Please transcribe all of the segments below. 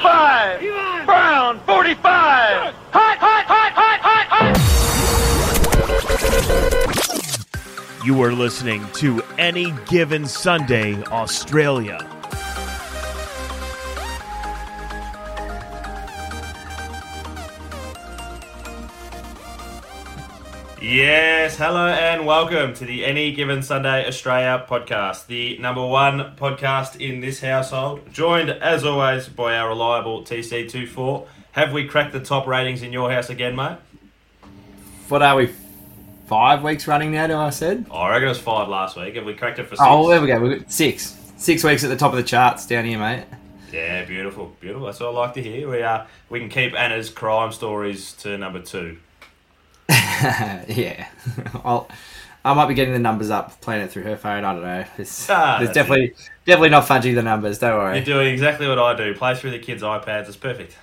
45. Brown, 45. Hot, hot, hot, hot, hot, hot. You are listening to Any Given Sunday Australia. Yes, hello and welcome to the Any Given Sunday Australia podcast, the number one podcast in this household. Joined, as always, by our reliable TC24. Have we cracked the top ratings in your house again, mate? What are we? Five weeks running now, do I said? Oh, I reckon it was five last week. Have we cracked it for six? Oh, there we go. We've got six. Six weeks at the top of the charts down here, mate. Yeah, beautiful, beautiful. That's what I like to hear. We uh, we can keep Anna's crime stories to number two. yeah. I'll, I might be getting the numbers up, playing it through her phone. I don't know. It's, Ah, there's that's definitely definitely not fudging the numbers. Don't worry. You're doing exactly what I do. Play through the kids' iPads. It's perfect.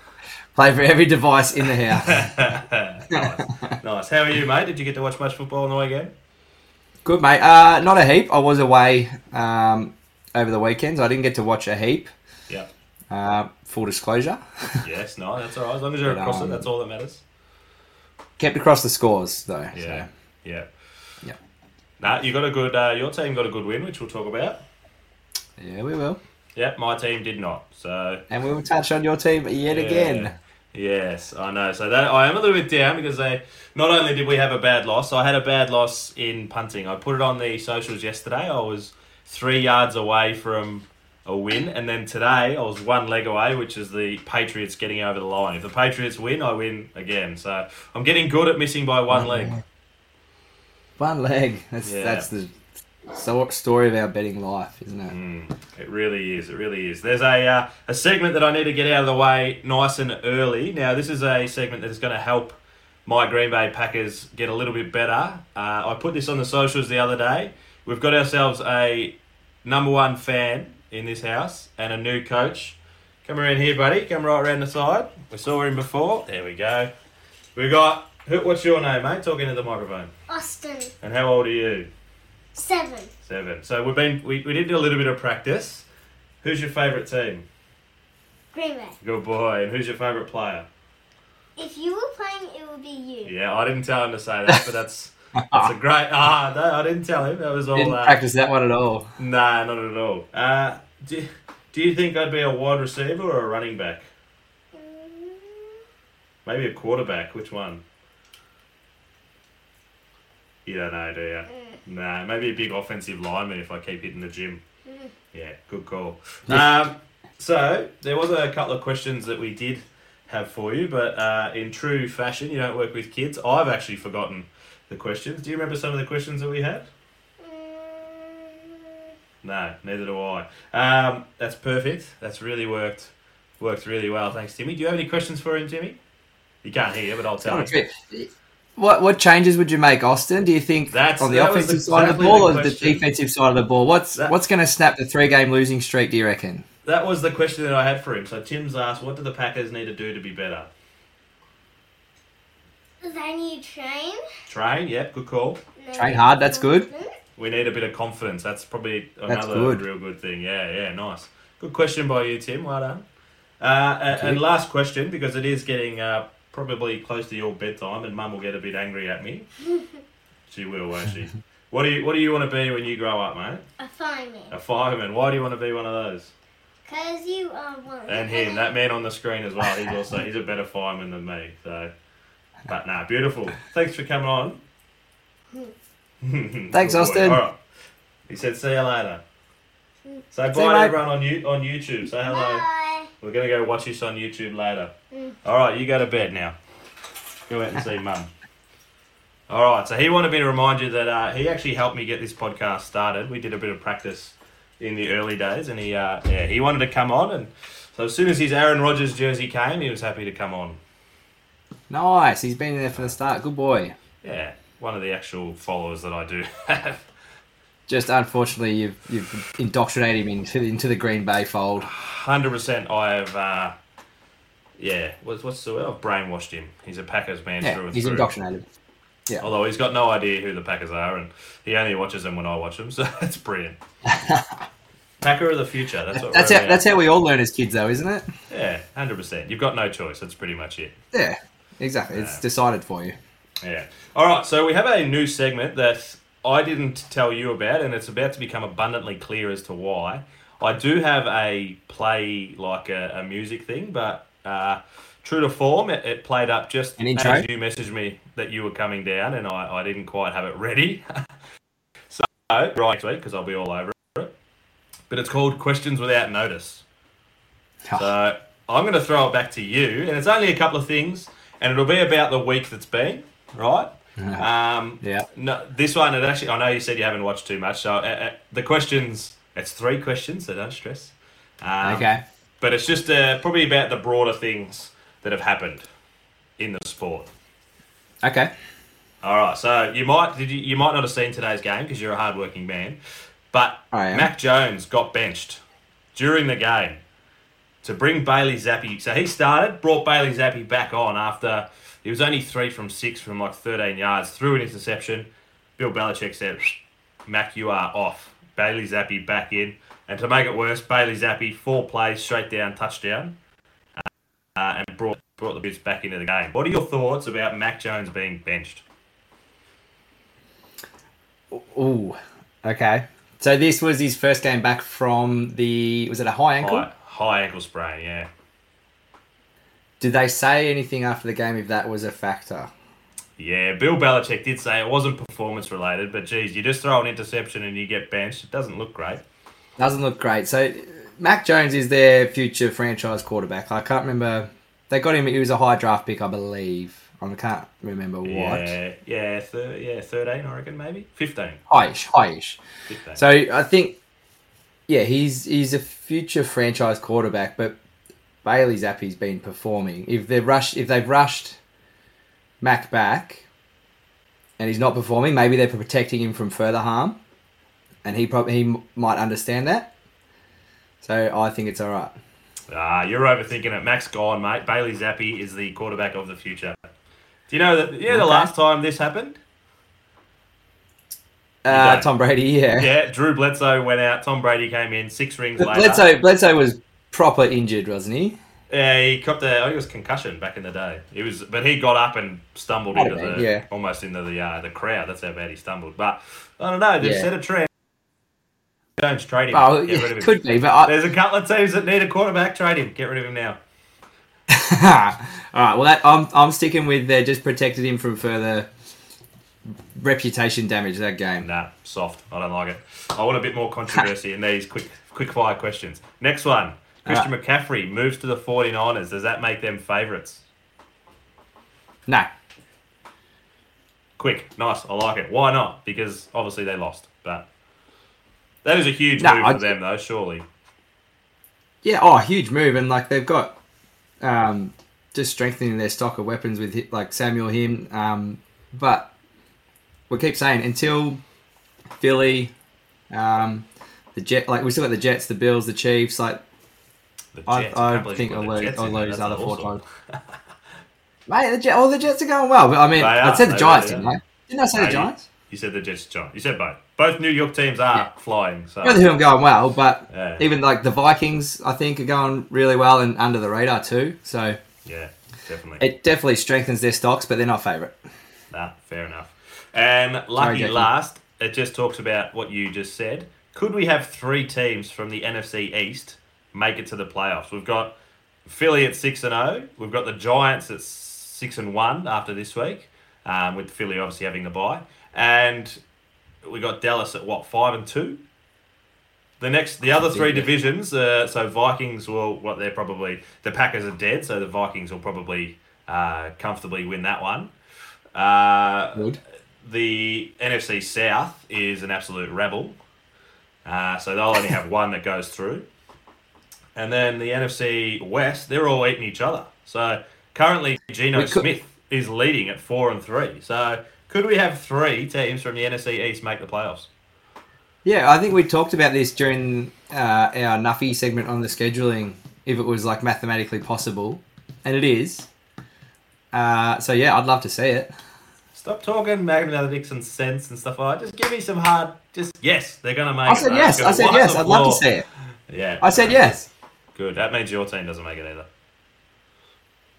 Play for every device in the house. nice, nice. How are you, mate? Did you get to watch much football on the way game? Good, mate. Uh, not a heap. I was away um, over the weekends. I didn't get to watch a heap. Yeah. Uh, full disclosure. Yes, no, that's all right. As long as you're But, across it, um, that's all that matters. Kept across the scores though. Yeah, so. yeah, Yeah. Nah, you got a good. Uh, your team got a good win, which we'll talk about. Yeah, we will. Yep, my team did not. So And we will touch on your team yet Yeah. again. Yes, I know. So that I am a little bit down because they not only did we have a bad loss, I had a bad loss in punting. I put it on the socials yesterday. I was three yards away from a win, and then today I was one leg away, which is the Patriots getting over the line. If the Patriots win, I win again. So I'm getting good at missing by one leg. One leg. That's Yeah. that's the so story of our betting life, isn't it? Mm, it really is. It really is. There's a uh, a segment that I need to get out of the way nice and early. Now, this is a segment that is going to help my Green Bay Packers get a little bit better. Uh, I put this on the socials the other day. We've got ourselves a number one fan in this house and a new coach. Come around here, buddy. Come right around the side. We saw him before. There we go. We got. Who, what's your name, mate? Talking to the microphone. Austin, And how old are you? seven. Seven. So we've been we, we did do a little bit of practice. Who's your favourite team? Green Bay. Good boy. And who's your favourite player? If you were playing, it would be you. Yeah, I didn't tell him to say that, but that's that's a great. Ah, no, I didn't tell him. That was all. Didn't Uh, practice that one at all. nah, not at all. Uh, do, do you think I'd be a wide receiver or a running back? Maybe a quarterback. Which one? You don't know, do you? Nah, maybe a big offensive lineman if I keep hitting the gym. Yeah, good call. Um, so there was a couple of questions that we did have for you, but uh, in true fashion, you don't work with kids. I've actually forgotten the questions. Do you remember some of the questions that we had? mm, No, neither do I. Um, that's perfect. That's really worked. Worked really well. Thanks, Timmy. Do you have any questions for him, Timmy? You can't hear, but I'll tell you. What what changes would you make, Austin? Do you think That's- on the that was offensive side of the ball the or the defensive side of the ball? What's That- what's going to snap the three game losing streak? Do you reckon? That was the question that I had for him. So Tim's asked, what do the Packers need to do to be better? They need train. Train, yep, good call. Train hard, that's good. We need a bit of confidence. That's probably That's another good. real good thing. Yeah, yeah, nice. Good question by you, Tim. Well done. Uh, and, and last question, because it is getting uh, probably close to your bedtime, and Mum will get a bit angry at me. she will, won't she? What do you What do you want to be when you grow up, mate? A fireman. A fireman. Why do you want to be one of those? Cause you are one. And him, that man on the screen as well. He's also he's a better fireman than me. So, but nah, beautiful. Thanks for coming on. Thanks, Good. Austin. All right. He said, "See you later." Say See bye to mate. everyone on you on YouTube. Say hello. Bye. We're gonna go watch this on YouTube later. Mm. All right, you go to bed now. Go out and see Mum. All right, so he wanted me to remind you that uh, he actually helped me get this podcast started. We did a bit of practice in the early days, and he uh, yeah he wanted to come on, and so as soon as his Aaron Rodgers jersey came, he was happy to come on. Nice. He's been there from the start. Good boy. Yeah, one of the actual followers that I do have. Just unfortunately, you've you've indoctrinated him into into the Green Bay fold. Hundred percent, I have. Uh, yeah, what's what's the I've brainwashed him. He's a Packers man through Yeah, and he's through. indoctrinated. Yeah. Although he's got no idea who the Packers are, and he only watches them when I watch them, so that's brilliant. Packer of the future. That's what That's how, that's how we all learn as kids, though, isn't it? Yeah, hundred percent. You've got no choice. That's pretty much it. Yeah, exactly. It's decided for you. Yeah. All right. So we have a new segment that I didn't tell you about, and it's about to become abundantly clear as to why. I do have a play like a, a music thing, but uh, true to form, it, it played up just as you messaged me that you were coming down, and I, I didn't quite have it ready. so right next week because I'll be all over it. But it's called Questions Without Notice. So I'm going to throw it back to you, and it's only a couple of things, and it'll be about the week that's been, right? Um, Yeah. No, this one, it actually, I know you said you haven't watched too much, so uh, uh, the questions, it's three questions, so don't stress. Um, Okay. But it's just uh, probably about the broader things that have happened in the sport. Okay. All right, so you might did you, you might not have seen today's game because you're a hardworking man, but Mac Jones got benched during the game to bring Bailey Zappe. So he started, brought Bailey Zappe back on after he was only three from six from like 13 yards, threw an interception. Bill Belichick said, "Mac, you are off." Bailey Zappe back in, and to make it worse, Bailey Zappe four plays straight down touchdown, uh, and brought brought the Bills back into the game. What are your thoughts about Mac Jones being benched? Ooh. Okay. So this was his first game back from the. Was it a high ankle? High, high ankle sprain, yeah. Did they say anything after the game if that was a factor? Yeah, Bill Belichick did say it wasn't performance related, but geez, you just throw an interception and you get benched. It doesn't look great. Doesn't look great. So Mac Jones is their future franchise quarterback. I can't remember. They got him. He was a high draft pick, I believe. I can't remember what. Yeah, yeah, thir- yeah, thirteen, I reckon, maybe fifteen. Highish, highish. 15. So I think, yeah, he's he's a future franchise quarterback, but Bailey Zappe's been performing. If they've rushed, if they've rushed Mac back, and he's not performing, maybe they're protecting him from further harm, and he probably he might understand that. So I think it's all right. Ah, you're overthinking it. Mac's gone, mate. Bailey Zappe is the quarterback of the future. Do you know that? Yeah, the last time this happened. Uh. Tom Brady, yeah. Yeah, Drew Bledsoe went out. Tom Brady came in. Six rings But later. Bledsoe, Bledsoe was proper injured, wasn't he? Yeah, he copped a. I think it was concussion back in the day. He was, but he got up and stumbled into have the yeah. almost into the uh, the crowd. That's how bad he stumbled. But I don't know. They've Yeah. set a trend. Jones trade him. Oh, Get rid of him. could be, but I, There's a couple of teams that need a quarterback. Trade him. Get rid of him now. All right. Well, that, I'm I'm sticking with they just protected him from further reputation damage that game. Nah, soft. I don't like it. I want a bit more controversy in these quick quick fire questions. Next one. Christian McCaffrey moves to the 49ers. Does that make them favourites? No. Quick, nice. I like it. Why not? Because obviously they lost, but that is a huge No, move I- for them, though. Surely. Yeah. Oh, huge move, and like they've got um, just strengthening their stock of weapons with like Samuel him. Um, but we keep saying until Philly, um, the Jet, like we still got the Jets, the Bills, the Chiefs. Like The I, Jets. I can't think I'll lose, I'll lose other four awesome. times. Mate, the all the Jets are going well. But I mean, I said the Giants, really didn't I? Didn't I say No, the Giants? You said the Jets, John. You said both. Both New York teams are Yeah. flying. So Both of them going well, but Yeah. even like the Vikings, I think, are going really well and under the radar too. So yeah, definitely. it definitely strengthens their stocks, but they're not favourite. Nah, fair enough. And lucky Jackie. last, it just talks about what you just said. Could we have three teams from the NFC East make it to the playoffs? We've got Philly at six and zero. We've got the Giants at six and one after this week, um, with Philly obviously having the bye, and we got Dallas at what five and two. The next, the other three divisions. Uh, so Vikings will what they're probably the Packers are dead, so the Vikings will probably uh, comfortably win that one. Uh, Good. The NFC South is an absolute rebel. Uh, so they'll only have one that goes through. And then the NFC West, they're all eating each other. So currently, Geno could- Smith is leading at four and three. So could we have three teams from the NFC East make the playoffs? Yeah, I think we talked about this during uh, our Nuffy segment on the scheduling, if it was like mathematically possible, and it is. Uh, so yeah, I'd love to see it. Stop talking mathematics and sense and stuff like that. Just give me some hard. Just yes, they're gonna make. I said Let's yes. I said yes. I'd love to see it. Yeah, I said yes. Good. That means your team doesn't make it either.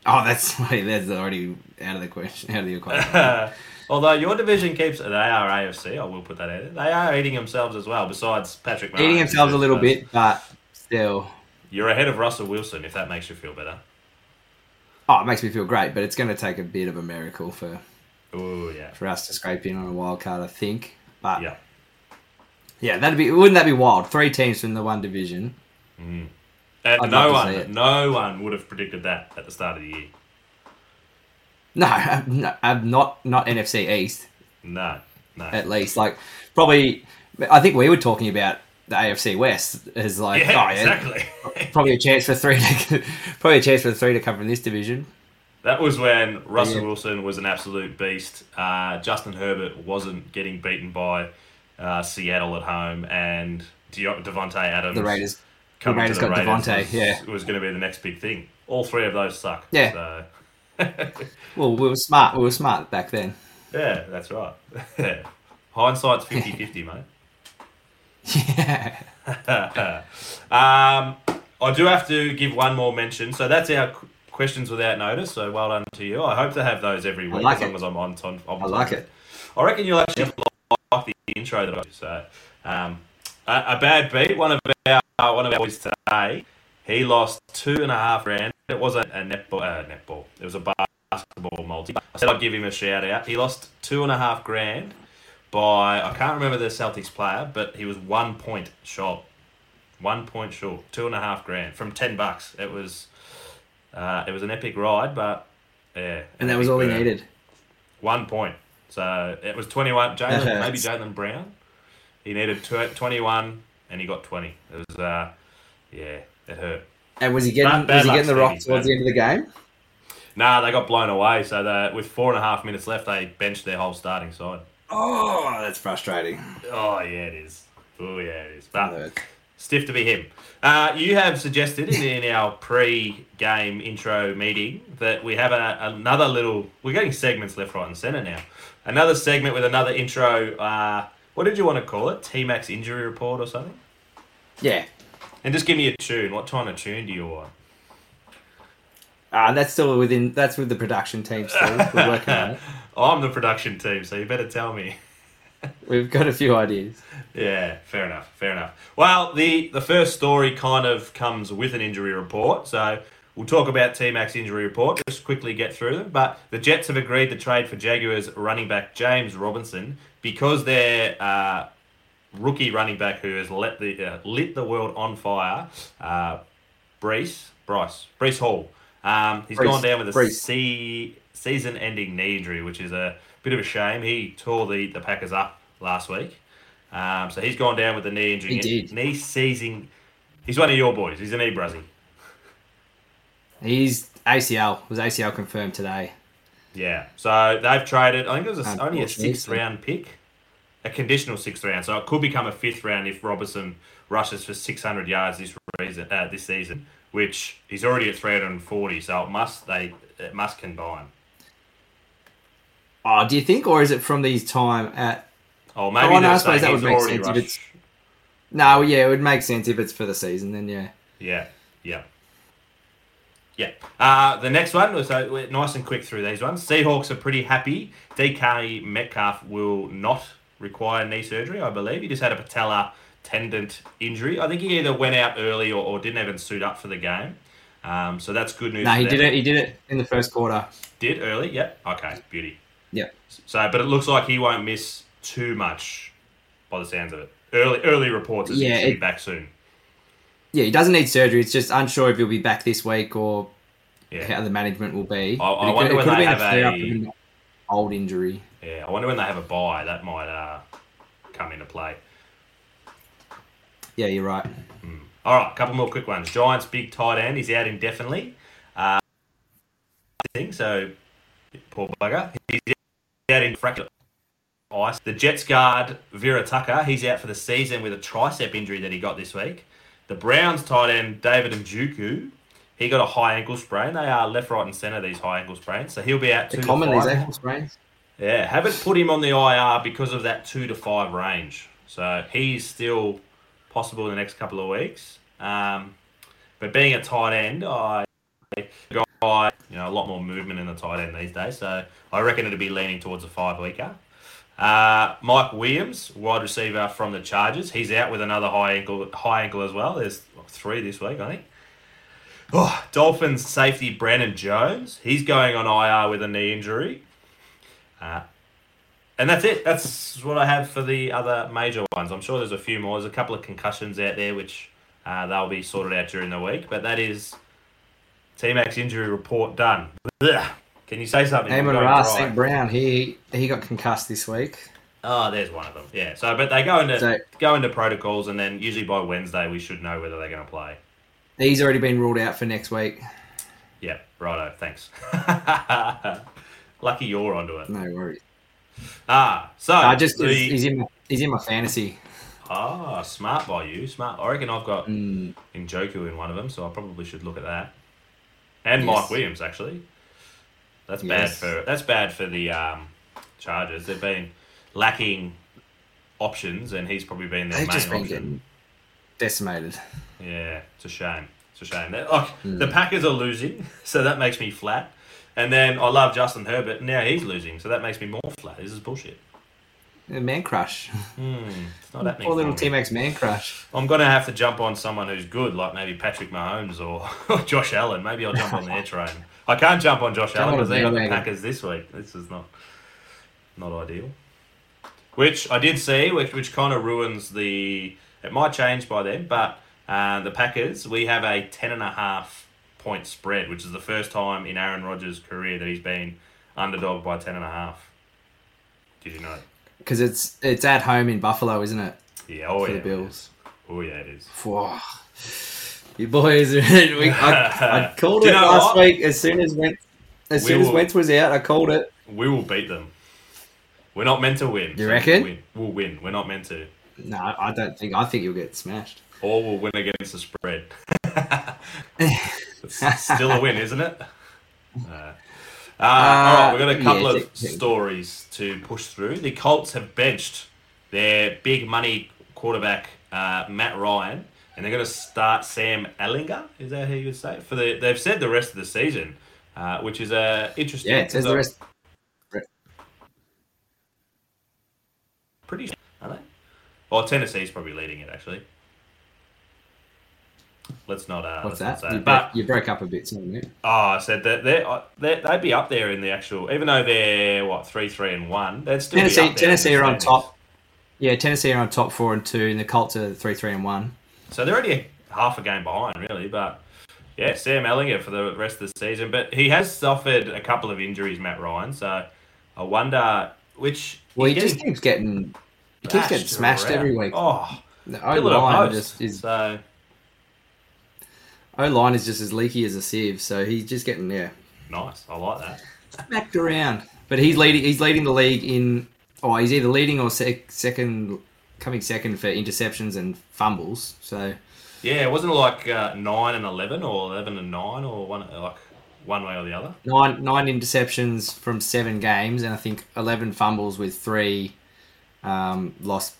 Oh, that's that's already out of the question, out of the equation. Although your division keeps, they are AFC. I will put that in. They are eating themselves as well. Besides Patrick, Mahomes, Eating themselves a little bit, but still. You're ahead of Russell Wilson, if that makes you feel better. Oh, it makes me feel great, but it's going to take a bit of a miracle for, Oh yeah, for us to scrape in on a wild card, I think. But yeah. yeah, that'd be wouldn't that be wild? Three teams from the one division. Mm. Uh, and no love to see one, no one would have predicted that at the start of the year. No, I'm not, I'm not not NFC East No, no. at least. Like probably, I think we were talking about the AFC West as like yeah, oh, yeah, exactly. probably a chance for three to probably a chance for three to come from this division. That was when Russell Yeah. Wilson was an absolute beast. Uh, Justin Herbert wasn't getting beaten by uh, Seattle at home, and De- Davante Adams. The Raiders. coming Raiders the got Raiders Davante, was, yeah. was going to be the next big thing. All three of those suck. Yeah. So, Well, we were smart. We were smart back then. yeah, that's right. Hindsight's 50-50, mate. Yeah. um, I do have to give one more mention. So that's our questions without notice. So well done to you. I hope to have those every week like as long it. as I'm on time. on I like it. I reckon you'll actually like the intro that I do. So um, a, a bad beat. One of our one of our boys today. He lost two and a half grand. It wasn't a netball. Uh, netball. It was a basketball multi. I said I'd give him a shout out. He lost two and a half grand by I can't remember the Celtics player, but he was one point short. One point short, two and a half grand from ten bucks. It was, uh, it was an epic ride, but yeah, And that was all he needed. One point. So it was twenty one. Jaylen, That maybe. Jaylen Brown. He needed tw- twenty one, and he got twenty. It was, uh, yeah, it hurt. And was he getting was he getting the rock towards the end of the game? Nah, they got blown away. So they, with four and a half minutes left, they benched their whole starting side. Oh, that's frustrating. Oh yeah, it is. Oh yeah, it is. But. Stiff to be him. Uh, you have suggested in, in our pre-game intro meeting that we have a, another little. We're getting segments left, right, and centre now. Another segment with another intro. Uh, what did you want to call it? T Max injury report or something? Yeah. And just give me a tune. What kind of tune do you want? Uh, that's still within. That's with the production team. Still, we're working on it. I'm the production team, so you better tell me. We've got a few ideas. Yeah, fair enough, fair enough. Well, the, the first story kind of comes with an injury report, so we'll talk about T Mac's injury report, just quickly get through them. But the Jets have agreed to trade for Jaguars running back James Robinson because their uh, rookie running back who has let the uh, lit the world on fire, uh, Breece, Bryce, Breece Hall. Um, he's Breece, gone down with a se- season-ending knee injury, which is a bit of a shame. He tore the, the Packers up last week. Um, so he's gone down with the knee injury. He did. Knee seizing. He's one of your boys. He's a knee. He's ACL was ACL confirmed today. Yeah. So they've traded. I think it was a, only a sixth round pick, a conditional sixth round. So it could become a fifth round if Robertson rushes for 600 yards this reason, uh, this season, which he's already at 340. So it must they it must combine. Oh, do you think, or is it from these time at? Oh, maybe Oh, no, I suppose that would make already sense if it's- No, yeah, it would make sense if it's for the season. Then yeah. Yeah, yeah. Yeah. Uh, the next one was uh, we're nice and quick through these ones. Seahawks are pretty happy. DK Metcalf will not require knee surgery, I believe. He just had a patella tendon injury. I think he either went out early or, or didn't even suit up for the game. Um, so that's good news. No, he them. did it. He did it in the first quarter. Did early? Yep. Okay, beauty. Yep. So, but it looks like he won't miss too much by the sounds of it. Early early reports is Yeah, he should be back soon. Yeah, he doesn't need surgery. It's just unsure if he'll be back this week or Yeah. how the management will be. I- I wonder could, when could they have flare-up a- old injury. Yeah, I wonder when they have a bye that might uh, come into play. Yeah, you're right. All right, a couple more quick ones. Giants big tight end, he's out indefinitely. Uh, thing, so poor bugger. He's out in fracture ice. The Jets guard Vera Tucker, he's out for the season with a tricep injury that he got this week. The Browns tight end David Njoku, he got a high ankle sprain. They are left, right, and centre these high ankle sprains, so he'll be out two They're to common these ankle sprains. Yeah, haven't put him on the IR because of that two to five range. So he's still possible in the next couple of weeks. Um, but being a tight end, I tight, you know, a lot more movement in the tight end these days. So I reckon it'll be leaning towards a five weeker. Uh, Mike Williams, wide receiver from the Chargers, he's out with another high ankle, high ankle as well. There's three this week, I think. Oh, Dolphins safety Brandon Jones, he's going on IR with a knee injury. Uh, and that's it. That's what I have for the other major ones. I'm sure there's a few more. There's a couple of concussions out there, which uh, they'll be sorted out during the week. But that is T Max injury report done. Can you say something? Amon going St. Brown, he he got concussed this week. Oh, there's one of them. Yeah. So, but they go into So- go into protocols, and then usually by Wednesday we should know whether they're going to play. He's already been ruled out for next week. Yeah. Righto. Thanks. Lucky you're onto it. No worries. Ah. So I just the- he's in my, he's in my fantasy. Ah, smart by you. Smart. I reckon I've got Mm, Njoku in one of them, so I probably should look at that. And Yes. Mike Williams, actually. That's bad for that's bad for the um, Chargers. They've been lacking options, and he's probably been their they've main just been option. getting decimated. Yeah, it's a shame. It's a shame. Like Hmm. the Packers are losing, so that makes me flat. And then I love Justin Herbert. Now he's losing, so that makes me more flat. This is bullshit. A man crush. Hmm, it's not happening. Poor little. T Max man crush. I'm gonna have to jump on someone who's good, like maybe Patrick Mahomes or Josh Allen. Maybe I'll jump on their train. I can't jump on Josh Allen because the they got the. Packers this week. This is not not ideal. Which I did see, which which kind of ruins the. It might change by then, but uh, the Packers we have a ten and a half point spread, which is the first time in Aaron Rodgers' career that he's been underdog by ten and a half. Did you know? Because it's it's at home in Buffalo, isn't it? Yeah, oh For yeah, the Bills. Oh yeah, it is. Whoa. You boys, we, I, I called it last what? week as soon as Wentz, as We soon as will- Wentz was out. I called it. We will beat them. We're not meant to win. You so reckon? We'll win. We'll win. We're not meant to. No, I don't think. I think you'll get smashed. Or we'll win against the spread. it's still a win, isn't it? Uh, uh, all right, we've got a yeah, couple of tick, tick. stories to push through. The Colts have benched their big money quarterback uh, Matt Ryan, and they're going to start Sam Ehlinger. Is that how you would say it? For the they've said the rest of the season, uh, which is uh, interesting. Yeah, it says the rest. Pretty, are they? Well, Tennessee's probably leading it actually. Let's not. Uh, What's that? not You, But you broke up a bit, something. yeah? oh, I said that they they they'd be up there in the actual. Even though they're what three, three, and one, they'd still be Tennessee, Tennessee are on top. Yeah, Tennessee are on top four and two, and the Colts are three, three and one. So they're already half a game behind, really. But yeah, Sam Ehlinger for the rest of the season. But he has suffered a couple of injuries, Matt Ryan. So I wonder which. Well, he just keeps getting, he keeps getting smashed around. every week. Oh, The O line just is So O line is just as leaky as a sieve, so he's just getting yeah nice. I like that. smacked around. But he's leading. He's leading the league in. Oh, he's either leading or sec- second, coming second for interceptions and fumbles. So Yeah, it wasn't like uh, nine and eleven, or eleven and nine, or one like one way or the other? nine nine interceptions from seven games, and I think eleven fumbles with three um, lost,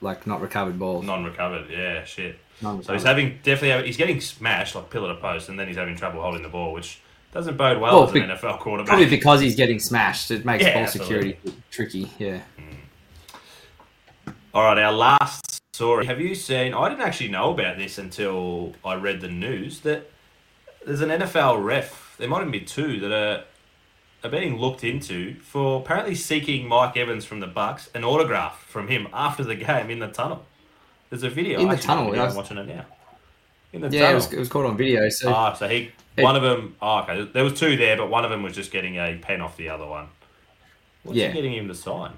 like not recovered balls. Non-recovered. Yeah, shit. So Non-recovered. he's having definitely he's getting smashed like pillar to post, and then he's having trouble holding the ball, which doesn't bode well Well, as an be- NFL quarterback. Probably because he's getting smashed. It makes Yeah, ball security tricky. Yeah. All right, our last story. Have you seen? I didn't actually know about this until I read the news that there's an NFL ref. There might even be two that are are being looked into for apparently seeking Mike Evans from the Bucks an autograph from him after the game in the tunnel. There's a video In the Actually, tunnel, I'm watching it now. In the Yeah, it tunnel. was, it was caught on video. So Ah, so he It- one of them. Oh, okay, there was two there, but one of them was just getting a pen off the other one. What's Yeah. he getting him to sign?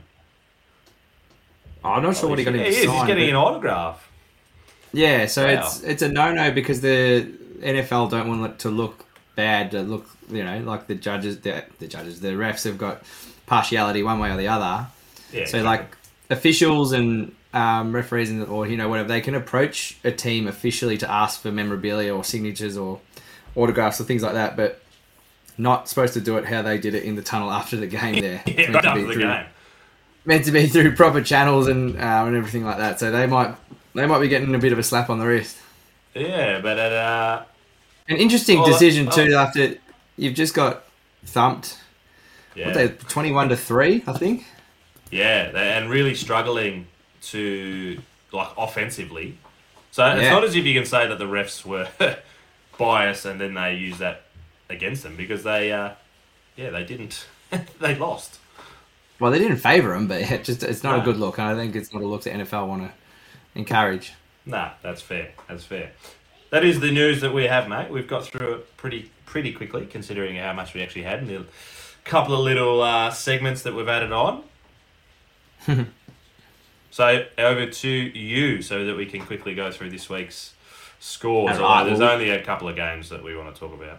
I'm not sure what he got him to he is. sign. He's getting but- an autograph. Yeah, so Wow. it's it's a no no because the NFL don't want it to look bad. To look, you know, like the judges, the, the judges, the refs have got partiality one way or the other. Yeah. So exactly. like officials and um, referees and or you know whatever they can approach a team officially to ask for memorabilia or signatures or autographs or things like that, but not supposed to do it how they did it in the tunnel after the game. There, yeah, right after the through- game. Meant to be through proper channels and uh, and everything like that. So they might they might be getting a bit of a slap on the wrist. Yeah, but at, uh, An interesting Oh, decision oh. too. After you've just got thumped. Yeah, What they twenty-one to three, I think. yeah, they- and really struggling to like offensively. So it's not as if you can say that the refs were biased and then they use that against them because they, uh, yeah, they didn't. they lost. Well, they didn't favour him, but yeah, just it's not No. a good look, and I think it's not a look that NFL want to encourage. Nah, that's fair. That's fair. That is the news that we have, mate. We've got through it pretty pretty quickly, considering how much we actually had, and a couple of little uh, segments that we've added on. so over to you, so that we can quickly go through this week's scores. Although right, there's well- only a couple of games that we want to talk about.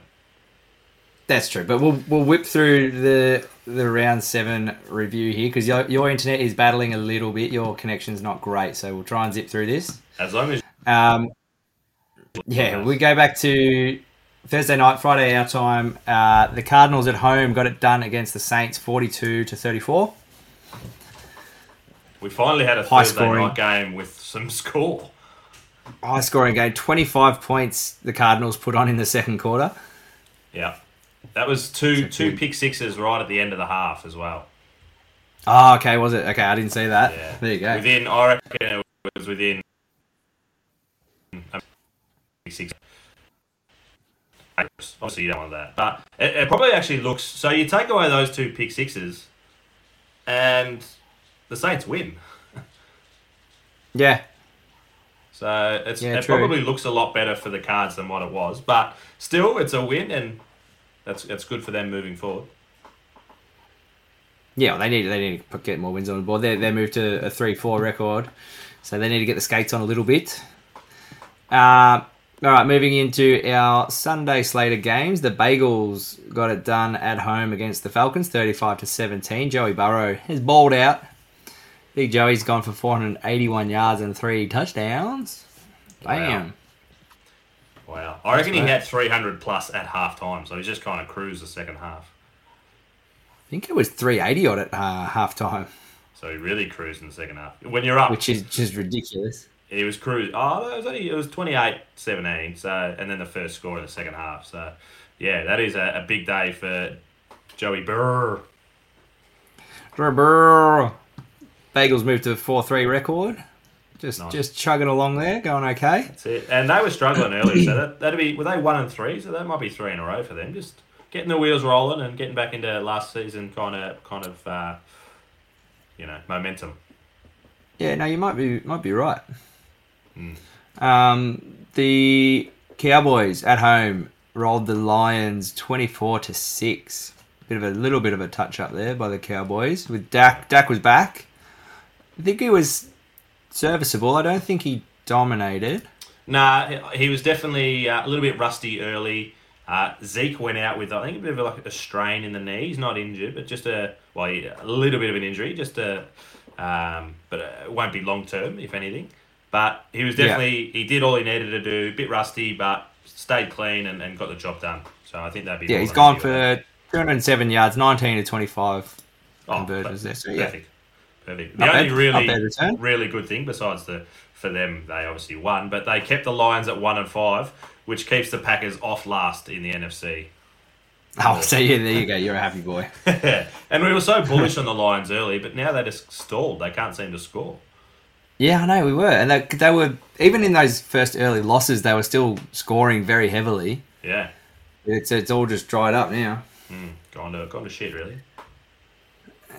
That's true, but we'll we'll whip through the the round seven review here because your your internet is battling a little bit. Your connection's not great, so we'll try and zip through this. As long as Um, yeah, we go back to Thursday night, Friday our time. Uh, the Cardinals at home got it done against the Saints, forty-two to thirty-four. we finally had a High Thursday scoring. night game with some score. High scoring game, twenty-five points. The Cardinals put on in the second quarter. Yeah, that was two two pick sixes right at the end of the half as well. Oh, okay, was it? Okay, I didn't see that. Yeah. There you go. Within, I reckon it was within um, six. Obviously, you don't want that, but it, it probably actually looks. So you take away those two pick sixes, and the Saints win. Yeah, So it's, Yeah, it true. probably looks a lot better for the Cards than what it was, but still, it's a win, and that's that's good for them moving forward. yeah. Well, they need they need to put- get more wins on the board. They they moved to a three-four record, so they need to get the skates on a little bit. Uh, all right, moving into our Sunday slate of games. The Bagels got it done at home against the Falcons, thirty-five to seventeen. Joey Burrow has balled out. Big Joey's gone for four hundred eighty-one yards and three touchdowns. Bam. Wow, I reckon he had three hundred plus at half time, so he just kind of cruised the second half. I think it was 380 odd at uh, halftime, So he really cruised in the second half. When you're up, which is just ridiculous. he was cruised. Oh, it was only it was 28-17, So and then the first score in the second half. So yeah, that is a, a big day for Joey Burr. Brr. Bagels moved to a 4-3 record. Just Nice. just chugging along there, going okay. That's it. And they were struggling earlier, so that that'd be were they one and three? So that might be three in a row for them. Just getting the wheels rolling and getting back into last season kind of kind of uh, you know momentum. Yeah, no, you might be might be right. Hmm. Um, the Cowboys at home rolled the Lions 24 to 6. Bit of a little bit of a touch up there by the Cowboys with Dak. Dak was back. I think he was serviceable. I don't think he dominated. Nah, he- was definitely uh, a little bit rusty early. Uh, Zeke went out with I think a bit of like a strain in the knee. He's not injured, but just a well, a little bit of an injury. Just a, um, but it won't be long term, if anything. But he was Yeah. definitely he did all he needed to do. A bit rusty, but stayed clean and, and got the job done. So I think that'd be Yeah, He's gone happy with that. for 207 yards, 19 to 25 Oh, conversions there. So yeah, Perfect. Not the only bad- really, not bad return. really good thing, besides the for them, they obviously won, but they kept the Lions at one and five, which keeps the Packers off last in the NFC. Oh, so yeah, there you go. You're a happy boy. and we were so bullish on the Lions early, but now they just stalled. They can't seem to score. Yeah, I know we were, and they, they were even in those first early losses, they were still scoring very heavily. Yeah, It's it's all just dried up now. mm, gone to gone to shit really.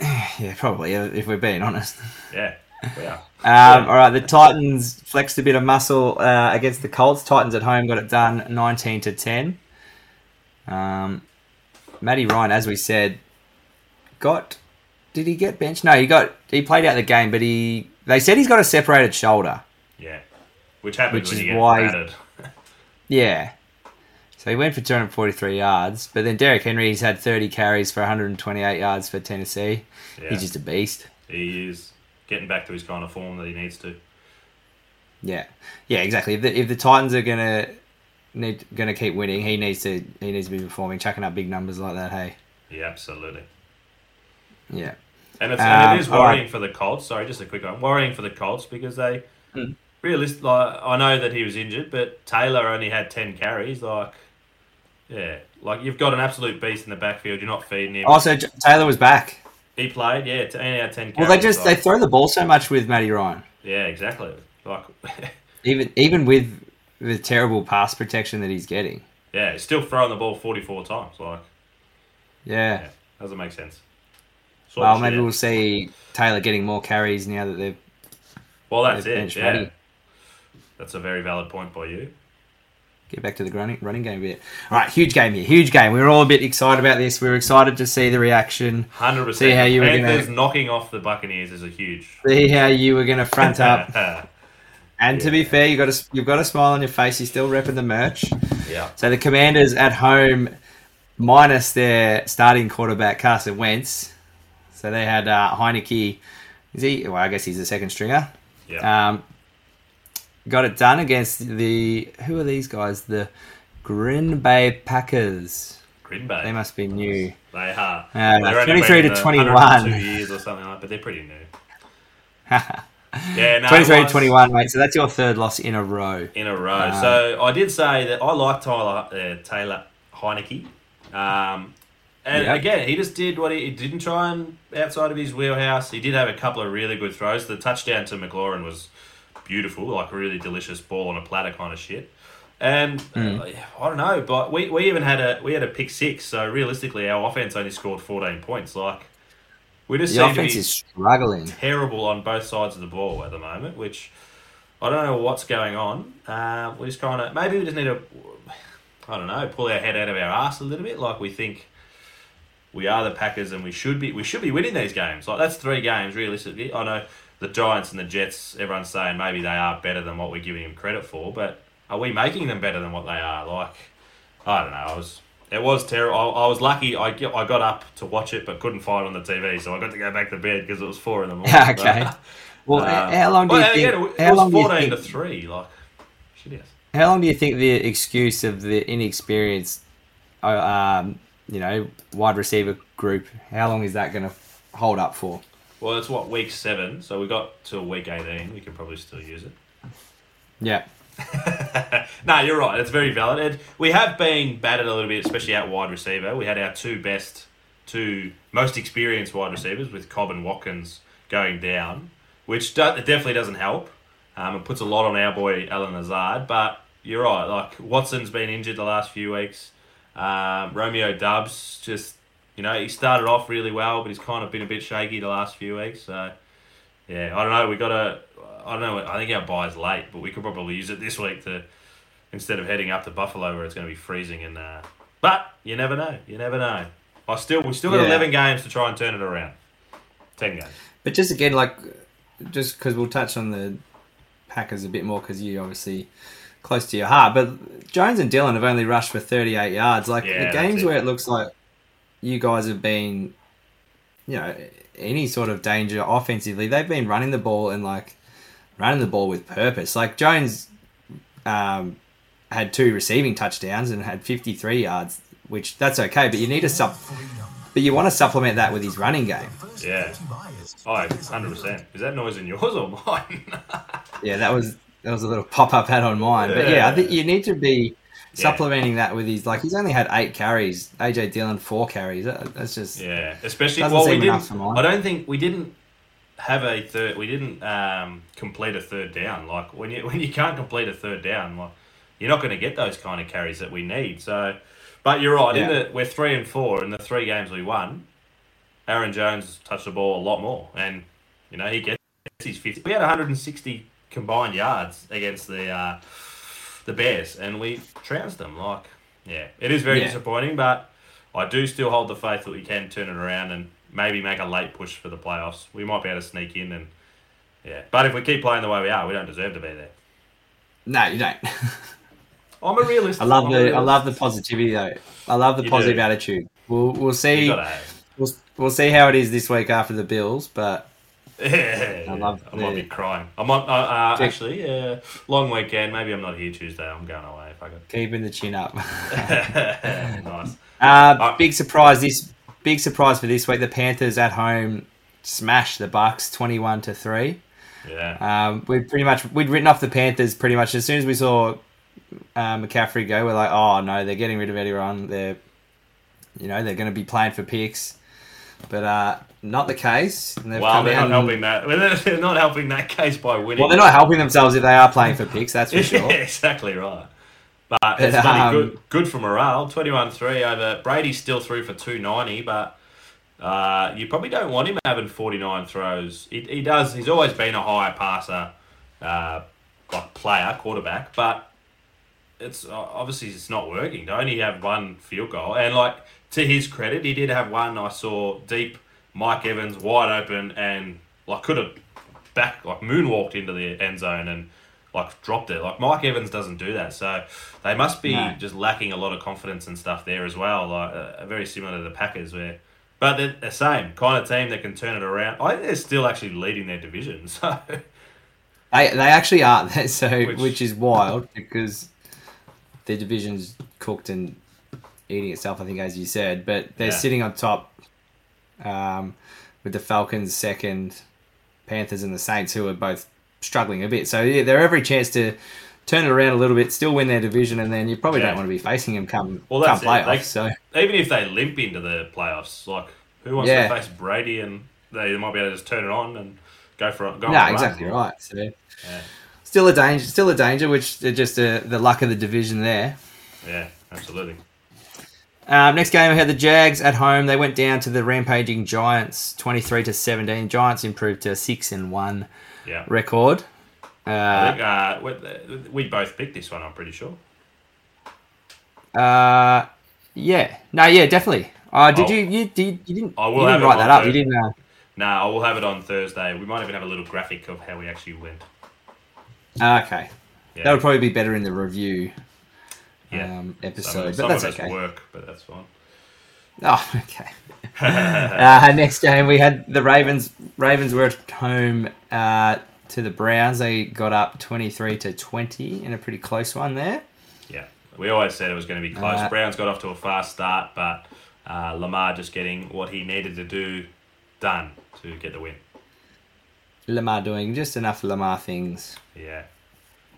Yeah, probably if we're being honest. Yeah, we are. Um, all right, the Titans flexed a bit of muscle uh, against the Colts. Titans at home got it done, nineteen to ten. Um, Matty Ryan, as we said, got. Did he get benched? No, he got. He played out the game, but he. They said he's got a separated shoulder. Yeah, which happens Which is why- Yeah. So he went for 243 yards, but then Derrick Henry's had 30 carries for 128 yards for Tennessee. Yeah, He's just a beast. he is getting back to his kind of form that he needs to. Yeah, yeah, exactly. If the, if the Titans are gonna need gonna keep winning, he needs to he needs to be performing, chucking up big numbers like that. Hey, Yeah, absolutely. yeah, And, it's, Um, and it is all right. worrying for the Colts. Sorry, just a quick one. Worrying for the Colts because they, realist, like, I know that he was injured, but Taylor only had ten carries. Like, Yeah, like you've got an absolute beast in the backfield. You're not feeding him. Oh, also, J- Taylor was back. He played, yeah, t- eight out of ten. Well, they just they throw the ball so much with Matty Ryan, yeah, exactly. Like, even even with the terrible pass protection that he's getting. yeah, he's still throwing the ball 44 times. Like, Yeah. yeah, doesn't make sense. Sort Well, maybe we'll see Taylor getting more carries now that they've. Well, that's they've it. Yeah, Matty. that's a very valid point by you. Get back to the running running game bit. All right, huge game here. Huge game. We were all a bit excited about this. We were excited to see the reaction. Hundred percent. See how you were gonna- Panthers knocking off the Buccaneers is a huge. See how you were going to front up. yeah. And to be fair, you got a, you've got a smile on your face. You're still repping the merch. Yeah. So the Commanders at home, minus their starting quarterback Carson Wentz. So they had uh, Heinicke. Is he? Well, I guess he's the second stringer. Yeah. Um, got it done against the who are these guys? The Green Bay Packers. Green Bay. They must be new. They are. Uh, They're 23 to 21. 102 years or something like, but they're pretty new. Yeah, no, 23 to was 21, mate. So that's your third loss in a row. in a row. Uh, so I did say that I like Tyler uh, Taylor Heinicke. Um, and Yeah. again, he just did what he, he didn't try and outside of his wheelhouse. He did have a couple of really good throws. The touchdown to McLaurin was beautiful, like a really delicious ball on a platter kind of shit. And Hmm. uh, I don't know, but we, we even had a we had a pick six. So realistically, our offense only scored fourteen points. Like we just The offense is struggling. terrible on both sides of the ball at the moment, which I don't know what's going on. Uh, we just kind of maybe we just need to, I don't know, pull our head out of our ass a little bit. Like we think we are the Packers and we should be we should be winning these games. Like that's three games realistically. I know the Giants and the Jets. Everyone's saying maybe they are better than what we're giving them credit for, but are we making them better than what they are? Like I don't know. I was. It was terrible. I, I was lucky. I, I got up to watch it, but couldn't find it on the TV, so I got to go back to bed because it was four in the morning. okay. Well, Um, how long do you well, think? again, it how was long fourteen think? to three. Like, shit is. How long do you think the excuse of the inexperienced, uh, um, you know, wide receiver group? How long is that going to hold up for? Well, it's what week seven, so we got till week eighteen. We can probably still use it. Yeah, no, you're right. It's very valid. And we have been battered a little bit, especially at wide receiver. We had our two best, two most experienced wide receivers with Cobb and Watkins going down, which do- definitely doesn't help. Um, it puts a lot on our boy Allen Lazard. But you're right. Like Watson's been injured the last few weeks. Um, Romeo Doubs just, you know, he started off really well, but he's kind of been a bit shaky the last few weeks. So yeah, I don't know. We got to. I don't know. I think our bye's late, but we could probably use it this week to instead of heading up to Buffalo where it's going to be freezing and. Uh, but you never know. You never know. I still we still got Yeah. eleven games to try and turn it around. Ten games. but just again, like, just because we'll touch on the Packers a bit more because you obviously close to your heart. But Jones and Dillon have only rushed for 38 yards. Like Yeah, the games where it looks like you guys have been, you know, any sort of danger offensively, they've been running the ball and like running the ball with purpose. Like Jones um, had two receiving touchdowns and had 53 yards, which that's okay. But you need to sup, but you want to supplement that with his running game. Yeah. Oh, 100%. Is that noise in yours or mine? Yeah, that was that was a little pop up ad on mine. But yeah, I think you need to be supplementing that with his like he's only had eight carries. AJ Dillon four carries. That- That's just Yeah, especially well, we didn't. for mine. I don't think we didn't have a third. We didn't um, complete a third down. Like when you when you can't complete a third down, like you're not going to get those kind of carries that we need. So, but you're right. In Yeah. the, we're three and four in the three games we won. Aaron Jones touched the ball a lot more, and you know he gets his fifty. We had 160 combined yards against the uh, the Bears, and we trounced them. Like, yeah, it is very Yeah. disappointing, but I do still hold the faith that we can turn it around and maybe make a late push for the playoffs. We might be able to sneak in, and yeah. But if we keep playing the way we are, we don't deserve to be there. no, you don't. I'm a realist. I love I'm the I love the positivity though. I love the You positive do. attitude. We'll we'll see we'll, we'll see how it is this week after the Bills, but I love I might be crying. I might uh, uh, actually Yeah, long weekend. Maybe I'm not here Tuesday. I'm going away if I could. keeping the chin up. nice. Uh, big surprise this big surprise for this week. The Panthers at home smash the Bucks twenty one to three. Yeah. Um, we pretty much we'd written off the Panthers pretty much as soon as we saw uh, McCaffrey go, we're like, oh no, they're getting rid of everyone. They're, you know, they're going to be playing for picks, but uh, not the case. And Well, they're not helping that. well, They're not helping that case by winning. Well, they're not helping themselves if they are playing for picks. That's for sure. Yeah, exactly right. But it's But, funny, um, good, good for morale. 21-3 over. Brady's still through for 290, but uh, you probably don't want him having 49 throws. He, he does. He's always been a high passer, uh, like player, quarterback, but it's uh, obviously it's not working. To only have one field goal, and like to his credit, he did have one. I saw deep, Mike Evans wide open, and like could have back like moonwalked into the end zone and like dropped it. Like Mike Evans doesn't do that, so they must be No. just lacking a lot of confidence and stuff there as well. Like uh, very similar to the Packers, where but they're the same kind of team that can turn it around. I think they're still actually leading their division, so They they actually are so, Which- which, is wild because their division's cooked and eating itself. I think, as you said, but they're Yeah. sitting on top um, with the Falcons second, Panthers and the Saints, who are both struggling a bit. So yeah, they're every chance to turn it around a little bit, still win their division, and then you probably Yeah. don't want to be facing them come Well, come playoffs. They- so even if they limp into the playoffs, like who wants Yeah. to face Brady and they might be able to just turn it on and go for it. No, run. exactly right. So Yeah, still a danger, still a danger, which just uh, the luck of the division there. yeah, absolutely. Um, next game, we had the Jags at home. They went down to the rampaging Giants, twenty-three to seventeen. Giants improved to a six and one Yeah. record. I Uh, think uh, we, both picked this one. I'm pretty sure. uh, yeah, no, yeah, definitely. Uh, did Oh. you, you, you, you didn't, I will you didn't write that up? Thursday. You didn't. Uh, No, I will have it on Thursday. We might even have a little graphic of how we actually went. uh, okay, Yeah. that would probably be better in the review yeah. um, episode, but that's of okay. work, but that's fine. Oh, okay. uh, next game we had the Ravens. Ravens were at home uh, to the Browns. They got up twenty-three to twenty in a pretty close one there. Yeah, we always said it was going to be close. Uh, Browns got off to a fast start, but uh, Lamar just getting what he needed to do done to get the win. Lamar doing just enough Lamar things. Yeah.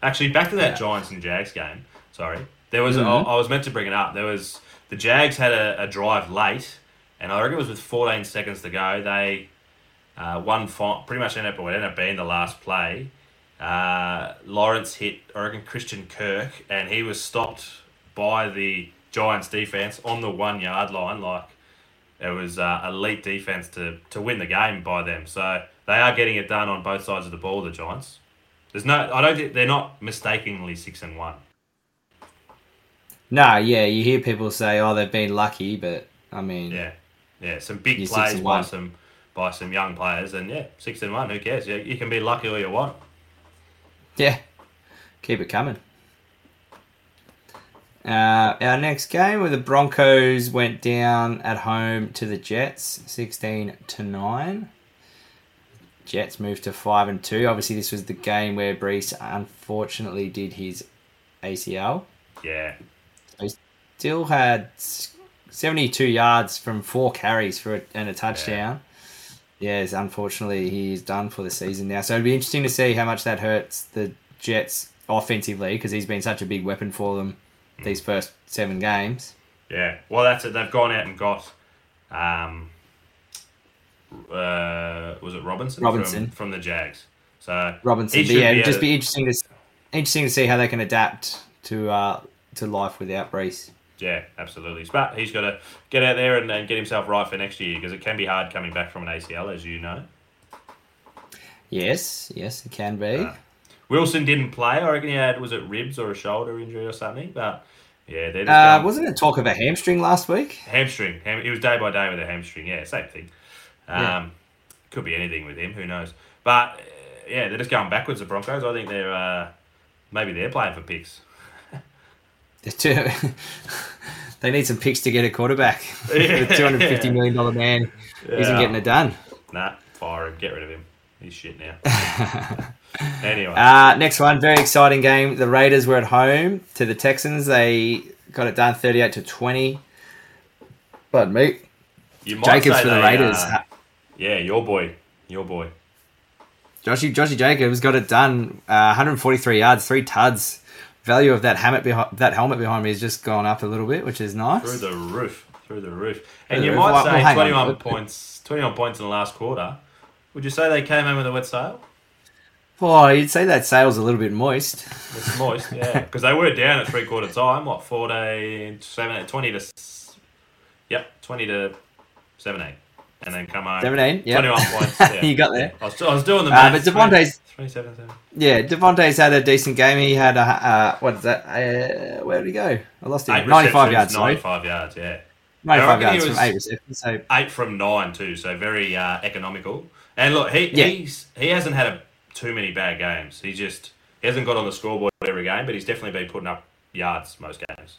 Actually, back to that Yeah. Giants and Jags game. Sorry, there was. Mhm. I, I was meant to bring it up. There was the Jags had a, a drive late, and I reckon it was with 14 seconds to go. They uh, won. Fi- pretty much ended up. What ended up being the last play. Uh, Lawrence hit. I reckon Christian Kirk, and he was stopped by the Giants defense on the one yard line. Like it was uh, elite defense to to win the game by them. So they are getting it done on both sides of the ball. The Giants. There's no. I don't think they're not mistakenly six and one. No, yeah, you hear people say, "Oh, they've been lucky," but I mean, Yeah, yeah. Some big plays by some by some young players, and yeah, six and one. Who cares? You, you can be lucky all you want. yeah, keep it coming. Uh, our next game, where the Broncos went down at home to the Jets, sixteen to nine. Jets moved to five and two. Obviously, this was the game where Breece unfortunately did his ACL. Yeah, Still had seventy-two yards from four carries for a, and a touchdown. Yes, unfortunately, he's done for the season now. So it'd be interesting to see how much that hurts the Jets offensively because he's been such a big weapon for them these first seven games. yeah. Well, that's it. They've gone out and got. Um, uh, was it Robinson? Robinson. from, from the Jags. So Robinson, but yeah, it'd just be interesting to interesting to see how they can adapt to uh, to life without Breece. Yeah, absolutely. But he's got to get out there and, and get himself right for next year because it can be hard coming back from an ACL, as you know. Yes, yes, it can be. Uh, Wilson didn't play. I reckon he had was it ribs or a shoulder injury or something. But yeah, they're just Uh, wasn't it talk of a hamstring last week? hamstring. Ham, he was day by day with a hamstring. Yeah, same thing. Um, Yeah. Could be anything with him. Who knows? But uh, yeah, they're just going backwards. The Broncos. I think they're uh, maybe they're playing for picks. They're too- they need some picks to get a quarterback. Yeah. the two hundred fifty million dollar man isn't getting it done. Nah, fire him. Get rid of him. He's shit now. anyway, Uh, next one, very exciting game. The Raiders were at home to the Texans. They got it done thirty eight to twenty. But me, you might Jacobs say for the they, Raiders. uh, yeah, your boy, your boy. Joshy Joshy Jacobs got it done. Uh, 143 yards, three tuds. Value of that helmet behind that helmet behind me has just gone up a little bit, which is nice. Through the roof. Through the roof. And Through you might roof. Well, say hang on. 21 points 21 points in the last quarter. Would you say they came home with a wet sail? Oh, you'd say that sail's a little bit moist. It's moist, yeah. Because they were down at three quarter time. What, 14, 17, 20 to. s- Yep, 20 to 17. And then come home. 17, yep. 21 points. Yeah. You got there. I was, I was doing the Uh, maths. but Davante's- 27, 7. Yeah, Davante's had a decent game. He had a uh, what is that? Uh, where did he go? I lost him. Eight Ninety-five receptions, yards. Sorry, 95 yards, yeah. ninety-five I reckon he yards from eight receptions. So eight from nine too, so very uh, economical. And look, he Yeah. he's he hasn't had a, too many bad games. He just he hasn't got on the scoreboard every game, but he's definitely been putting up yards most games,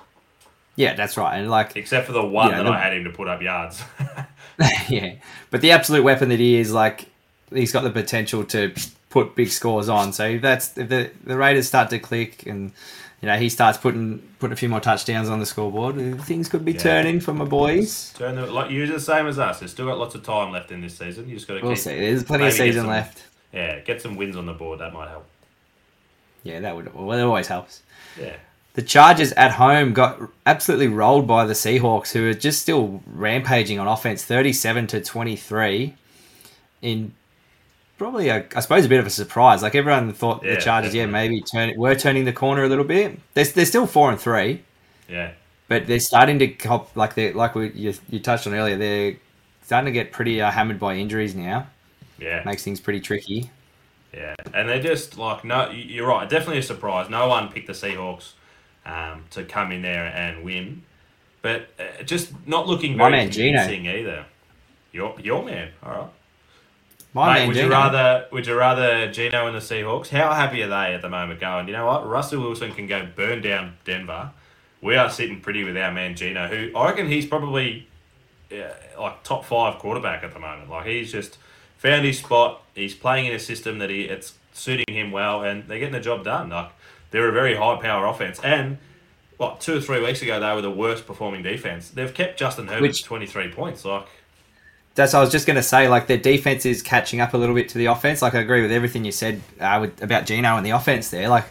yeah, that's right. And like, except for the one that the- I had him to put up yards. yeah, but the absolute weapon that he is, like, he's got the potential to put big scores on. So if that's if the the Raiders start to click and. You know, he starts putting putting a few more touchdowns on the scoreboard. Uh, things could be Yeah. turning for my boys. Turn the, like you're the same as us. There's still got lots of time left in this season. You just got to We'll keep, see. There's plenty of season some- left. Yeah, get some wins on the board. That might help. Yeah, that would well, it always helps. Yeah, The Chargers at home got absolutely rolled by the Seahawks, who are just still rampaging on offense, thirty-seven to twenty-three. In probably, a, I suppose, a bit of a surprise. Like everyone thought, Yeah, the Chargers, yeah, maybe turn, were turning the corner a little bit. They're, they're still four and three, yeah, but they're starting to cop like they like we you, you touched on earlier. They're starting to get pretty uh, hammered by injuries now. yeah. Makes things pretty tricky. Yeah, and they're just like no. You're right. Definitely a surprise. No one picked the Seahawks um, to come in there and win, but uh, just not looking My very man, Geno. convincing either. Your your man. All right. My Mate, man, would you rather would you rather Geno and the Seahawks? How happy are they at the moment? Going, you know what? Russell Wilson can go burn down Denver. We are sitting pretty with our man Geno, who I reckon he's probably yeah, like top five quarterback at the moment. Like he's just found his spot. He's playing in a system that he it's suiting him well, and they're getting the job done. Like they're a very high power offense, and what two or three weeks ago they were the worst performing defense. They've kept Justin Herbert Which- twenty three points. Like That's I was just going to say. Like their defense is catching up a little bit to the offense. Like I agree with everything you said uh, with, about Geno and the offense there. Like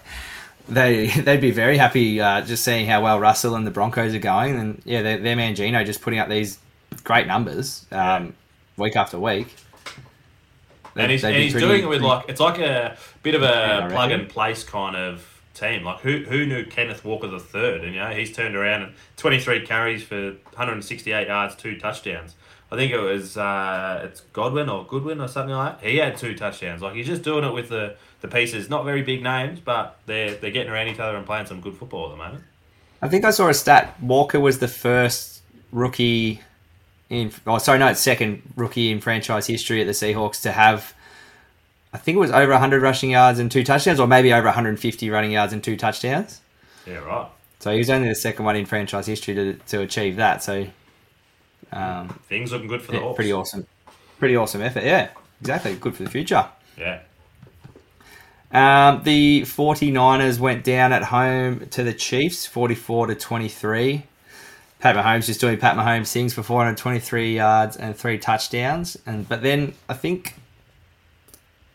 they they'd be very happy uh, just seeing how well Russell and the Broncos are going, and yeah, their, their man Geno just putting up these great numbers um, Yeah. week after week. and he's, and he's pretty- doing it with like it's like a bit of a plug and place kind of team. Like who who knew Kenneth Walker the third, and you know he's turned around and twenty three carries for 168 yards, two touchdowns. I think it was uh, it's Godwin or Goodwin or something like that. He had two touchdowns. Like he's just doing it with the, the pieces. Not very big names, but they're they're getting around each other and playing some good football at the moment. I think I saw a stat. Walker was the first rookie in. Oh, sorry, no, it's second rookie in franchise history at the Seahawks to have. I think it was over 100 rushing yards and two touchdowns, or maybe over 150 running yards and two touchdowns. Yeah, right. So he was only the second one in franchise history to, to achieve that. So, um, Things looking good for the yeah, Hawks. pretty awesome, pretty awesome effort. Yeah, exactly. Good for the future. Yeah. Um, the 49ers went down at home to the Chiefs, 44 to 23. Pat Mahomes just doing Pat Mahomes things for 423 yards and three touchdowns. And but then I think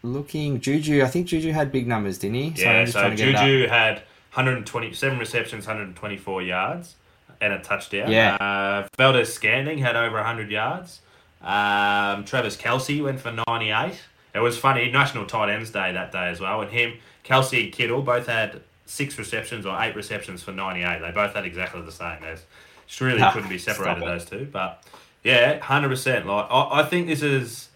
looking Juju, I think Juju had big numbers, didn't he? I'm Yeah, so trying to get. Juju had 127 receptions, 124 yards, and a touchdown. Yeah. Uh, Valdes-Scantling had over 100 yards. Um, Travis Kelce went for 98. It was funny, National Tight Ends Day that day as well, and him, Kelce and Kittle both had six receptions or eight receptions for 98. They both had exactly the same. There's, just really Ah, couldn't be separated those two. But yeah, 100%. Like I, I think this is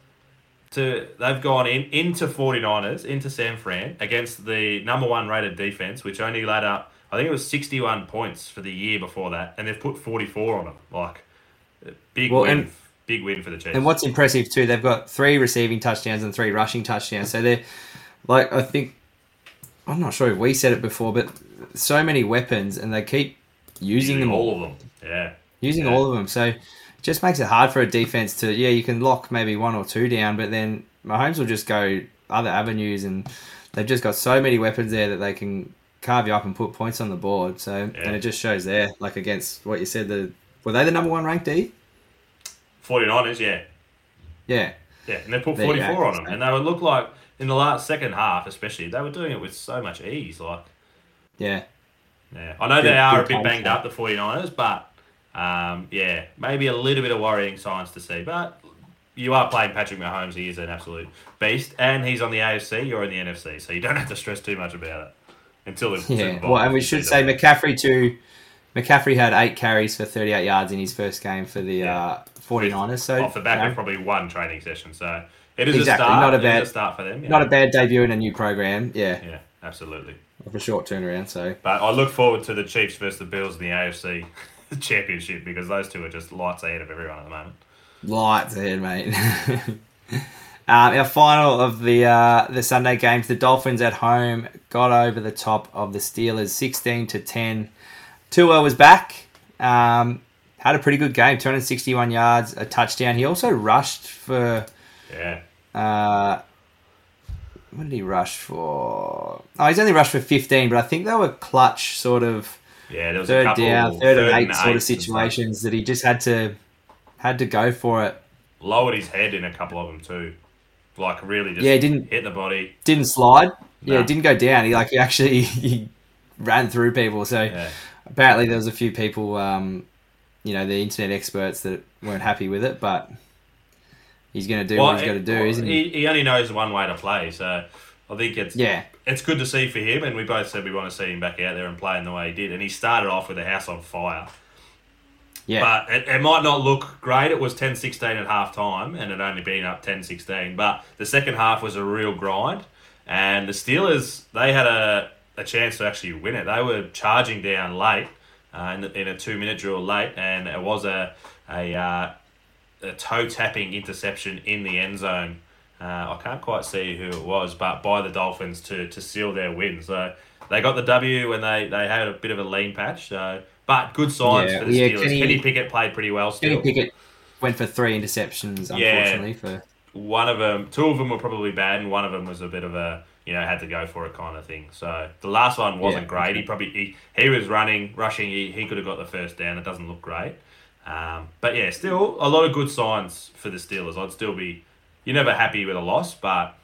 to they've gone in into 49ers into San Fran against the number one rated defense, which only led up. I think it was 61 points for the year before that, and they've put 44 on them. Like big Well, win, and- big win for the Chiefs. And what's impressive too, they've got three receiving touchdowns and three rushing touchdowns. So they're like I think I'm not sure if we said it before, but so many weapons and they keep using them all of them. Yeah, using Yeah. all of them. So it just makes it hard for a defense to yeah, you can lock maybe one or two down, but then Mahomes will just go other avenues, and they've just got so many weapons there that they can carve you up and put points on the board. So Yeah. and it just shows there, like against what you said, the were they the number one ranked D? 49ers. Yeah, Yeah, yeah, and they put There 44 go. on them, and they would look like in the last second half, especially they were doing it with so much ease. Like yeah. Yeah, I know they are a bit banged up, the 49ers, but um, yeah, maybe a little bit of worrying signs to see. But you are playing Patrick Mahomes. He is an absolute beast, and he's on the AFC. You're in the NFC, so you don't have to stress too much about it until Super Yeah. Well, and we should say McCaffrey too. McCaffrey had eight carries for 38 yards in his first game for the Yeah. uh, 49ers. So off the back you know, of probably one training session, so it is Exactly, a start. not a It bad- start for them. Yeah. not a bad debut in a new program. Yeah, yeah, absolutely. of a short turnaround. So But I look forward to the Chiefs versus the Bills in the AFC Championship because those two are just lights ahead of everyone at the moment. lights ahead, mate. um, our final of the uh, the Sunday games, the Dolphins at home got over the top of the Steelers, 16 to 10. Tua was back. Um, had a pretty good game, 261 yards, a touchdown. He also rushed for Yeah. Uh, what did he rush for? Oh, he's only rushed for 15, but I think they were clutch sort of Yeah, there was a third couple down, third, and eight sort of eights and stuff. situations that he just had to had to go for it. Lowered his head in a couple of them too, like really just Yeah, he didn't- hit the body. Didn't slide. Yeah, No. it didn't go down. He like he actually he ran through people. So Yeah, apparently there was a few people, um, you know, the internet experts that weren't happy with it, but he's going to do what he's got to do, well, isn't he? he? He only knows one way to play, so I think it's Yeah, it's good to see for him. And we both said we want to see him back out there and playing the way he did. And he started off with the house on fire. Yeah, But it, it might not look great. It was 10 16 at half time and it only been up 10 16. But the second half was a real grind. And the Steelers, they had a, a chance to actually win it. They were charging down late uh, in, the, in a two minute drill late. And it was a, a, uh, a toe tapping interception in the end zone. Uh, I can't quite see who it was, but by the Dolphins to, to seal their win. So they got the W when they, they had a bit of a lean patch. So, but good signs Yeah, for the yeah, Steelers. Kenny- Kenny, Pickett played pretty well Kenny. Pickett went for three interceptions, Yeah. unfortunately. For One of them, two of them were probably bad, and one of them was a bit of a you know had to go for it kind of thing. So the last one wasn't Yeah. great. He probably he, he was running, rushing. He, he could have got the first down. It doesn't look great. Um, but yeah, still a lot of good signs for the Steelers. I'd still be you're never happy with a loss, but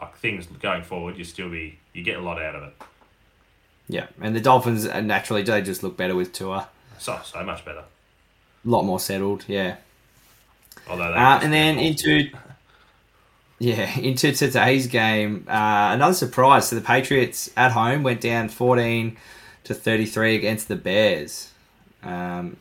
like things going forward, you still be you get a lot out of it. Yeah, and the Dolphins uh, naturally they just look better with Tua, So so much better. a lot more settled. Yeah, Although uh, and then into yeah into today's game, uh, another surprise. So the Patriots at home went down fourteen to thirty three against the Bears. Um,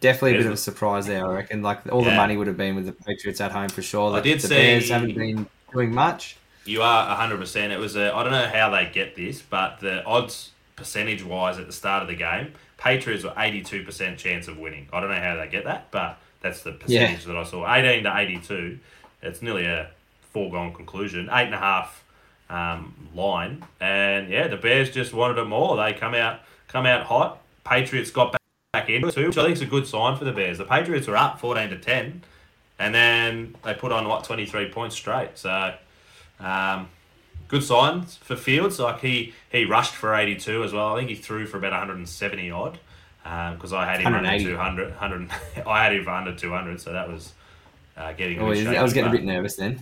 definitely a bit of a surprise there. I reckon. Like all the money would have been with the Patriots at home for sure. I The- did the see- Bears haven't been doing much. You are 100%. It was a, I don't know how they get this, but the odds percentage wise at the start of the game, Patriots were 82% chance of winning. I don't know how they get that, but that's the percentage that I saw. 18 to 82. It's nearly a foregone conclusion. Eight and a half um, line. And yeah, the Bears just wanted it more. They come out come out hot. Patriots got back, back it too, which I think is a good sign for the Bears. The Patriots were up 14 to 10, and then they put on, what, 23 points straight. So um, good signs for Fields. Like he he rushed for 82 as well. I think he threw for about 170 odd because I had him under 200. 100 I had him for under 200, so that was uh, getting. a Oh, bit I was shaky, getting a bit nervous then.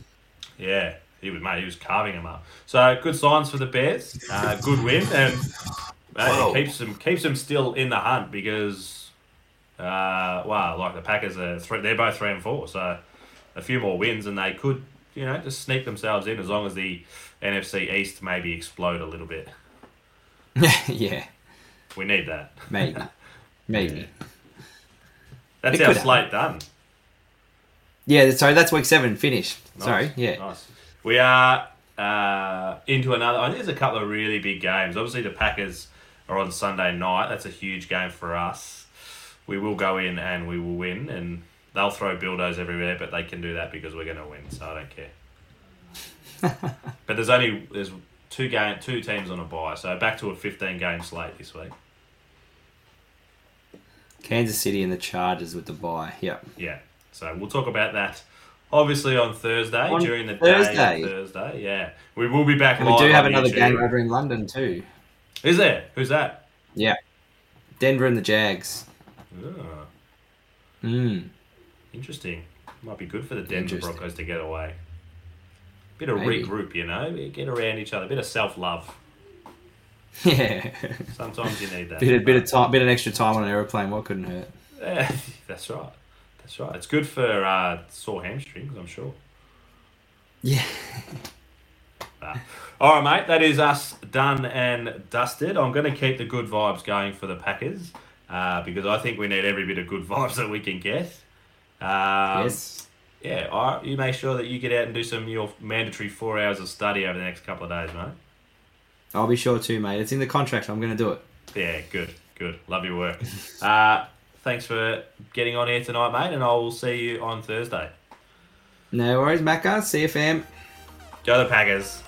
yeah, he was mate. He was carving him up. So good signs for the Bears. Uh, good win and uh, it keeps them keeps them still in the hunt because uh, well, like the Packers are three, they're both three and four. So a few more wins and they could you know just sneak themselves in as long as the NFC East maybe explode a little bit. yeah, We need that. maybe, maybe. That's It our slate done. Yeah, sorry, that's week seven finished. Nice, Sorry, yeah. Nice. We are uh, into another. I think there's a couple of really big games. Obviously, the Packers are on Sunday night. That's a huge game for us. We will go in and we will win, and they'll throw dildos everywhere, but they can do that because we're going to win. So I don't care. but there's only there's two game two teams on a bye, so back to a 15 game slate this week. Kansas City and the Chargers with the bye. Yep. Yeah. So we'll talk about that. Obviously on Thursday On during the Thursday? day. Thursday, yeah. We will be back And we do have another YouTube. game over in London too. Is there? Who's that? Yeah. Denver and the Jags. Mm. Interesting. Might be good for the Denver Broncos to get away. Bit of Maybe. regroup, you know, get around each other, bit of self love. Yeah. Sometimes you need that. bit, a bit of time, bit of extra time on an aeroplane. What couldn't hurt? Yeah, that's right. That's right. It's good for uh, sore hamstrings, I'm sure. Yeah. Ah. All right, mate. That is us done and dusted. I'm going to keep the good vibes going for the Packers uh, because I think we need every bit of good vibes that we can get. Um, yes. Yeah. You make sure that you get out and do some your mandatory four hours of study over the next couple of days, mate. I'll be sure to, mate. It's in the contract. I'm going to do it. Yeah. Good. Good. Love your work. uh, thanks for getting on here tonight, mate, and I will see you on Thursday. No worries, Macca. See you, fam. Go the Packers.